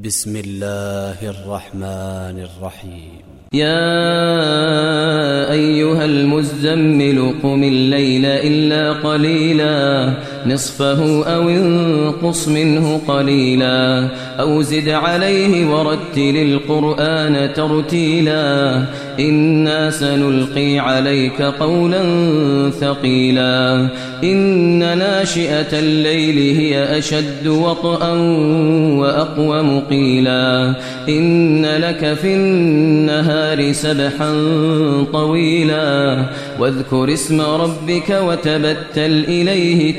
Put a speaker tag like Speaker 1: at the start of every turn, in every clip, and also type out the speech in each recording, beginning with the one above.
Speaker 1: بسم الله الرحمن الرحيم.
Speaker 2: يا أيها المزمل قم الليل إلا قليلا. نصفه أو انقص منه قليلا أو زد عليه ورتل القرآن ترتيلا إنا سنلقي عليك قولا ثقيلا إن ناشئة الليل هي أشد وطئا وأقوم قيلا إن لك في النهار سبحا طويلا واذكر اسم ربك وتبتل إليه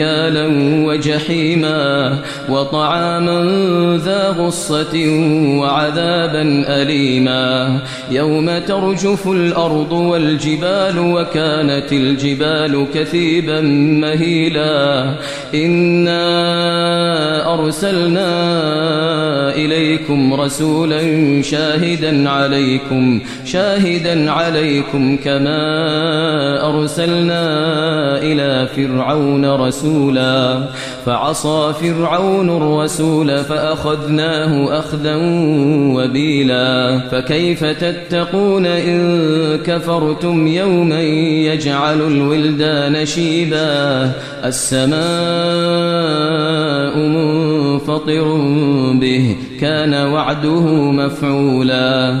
Speaker 2: أنكالا وجحيما وطعاما ذا غصة وعذابا أليما يوم ترجف الأرض والجبال وكانت الجبال كثيبا مهيلا إنا أرسلنا إليكم رسولا شاهدا عليكم شاهدا عليكم كما أرسلنا إلى فرعون رسولا. فعصى فرعون الرسول فأخذناه أخذا وبيلا. فكيف تتقون إن كفرتم يوما يجعل الولدان شيبا؟ السماء منفطر به. كان وعده مفعولا.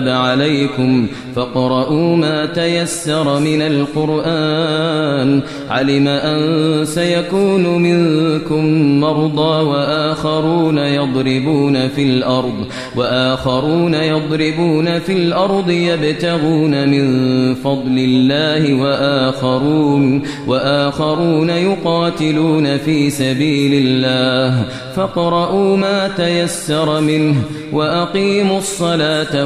Speaker 2: عليكم فاقرؤوا ما تيسر من القرآن. علم أن سيكون منكم مرضى وآخرون يضربون في الأرض وآخرون يضربون في الأرض يبتغون من فضل الله وآخرون وآخرون يقاتلون في سبيل الله. فاقرؤوا ما تيسر منه وأقيموا الصلاة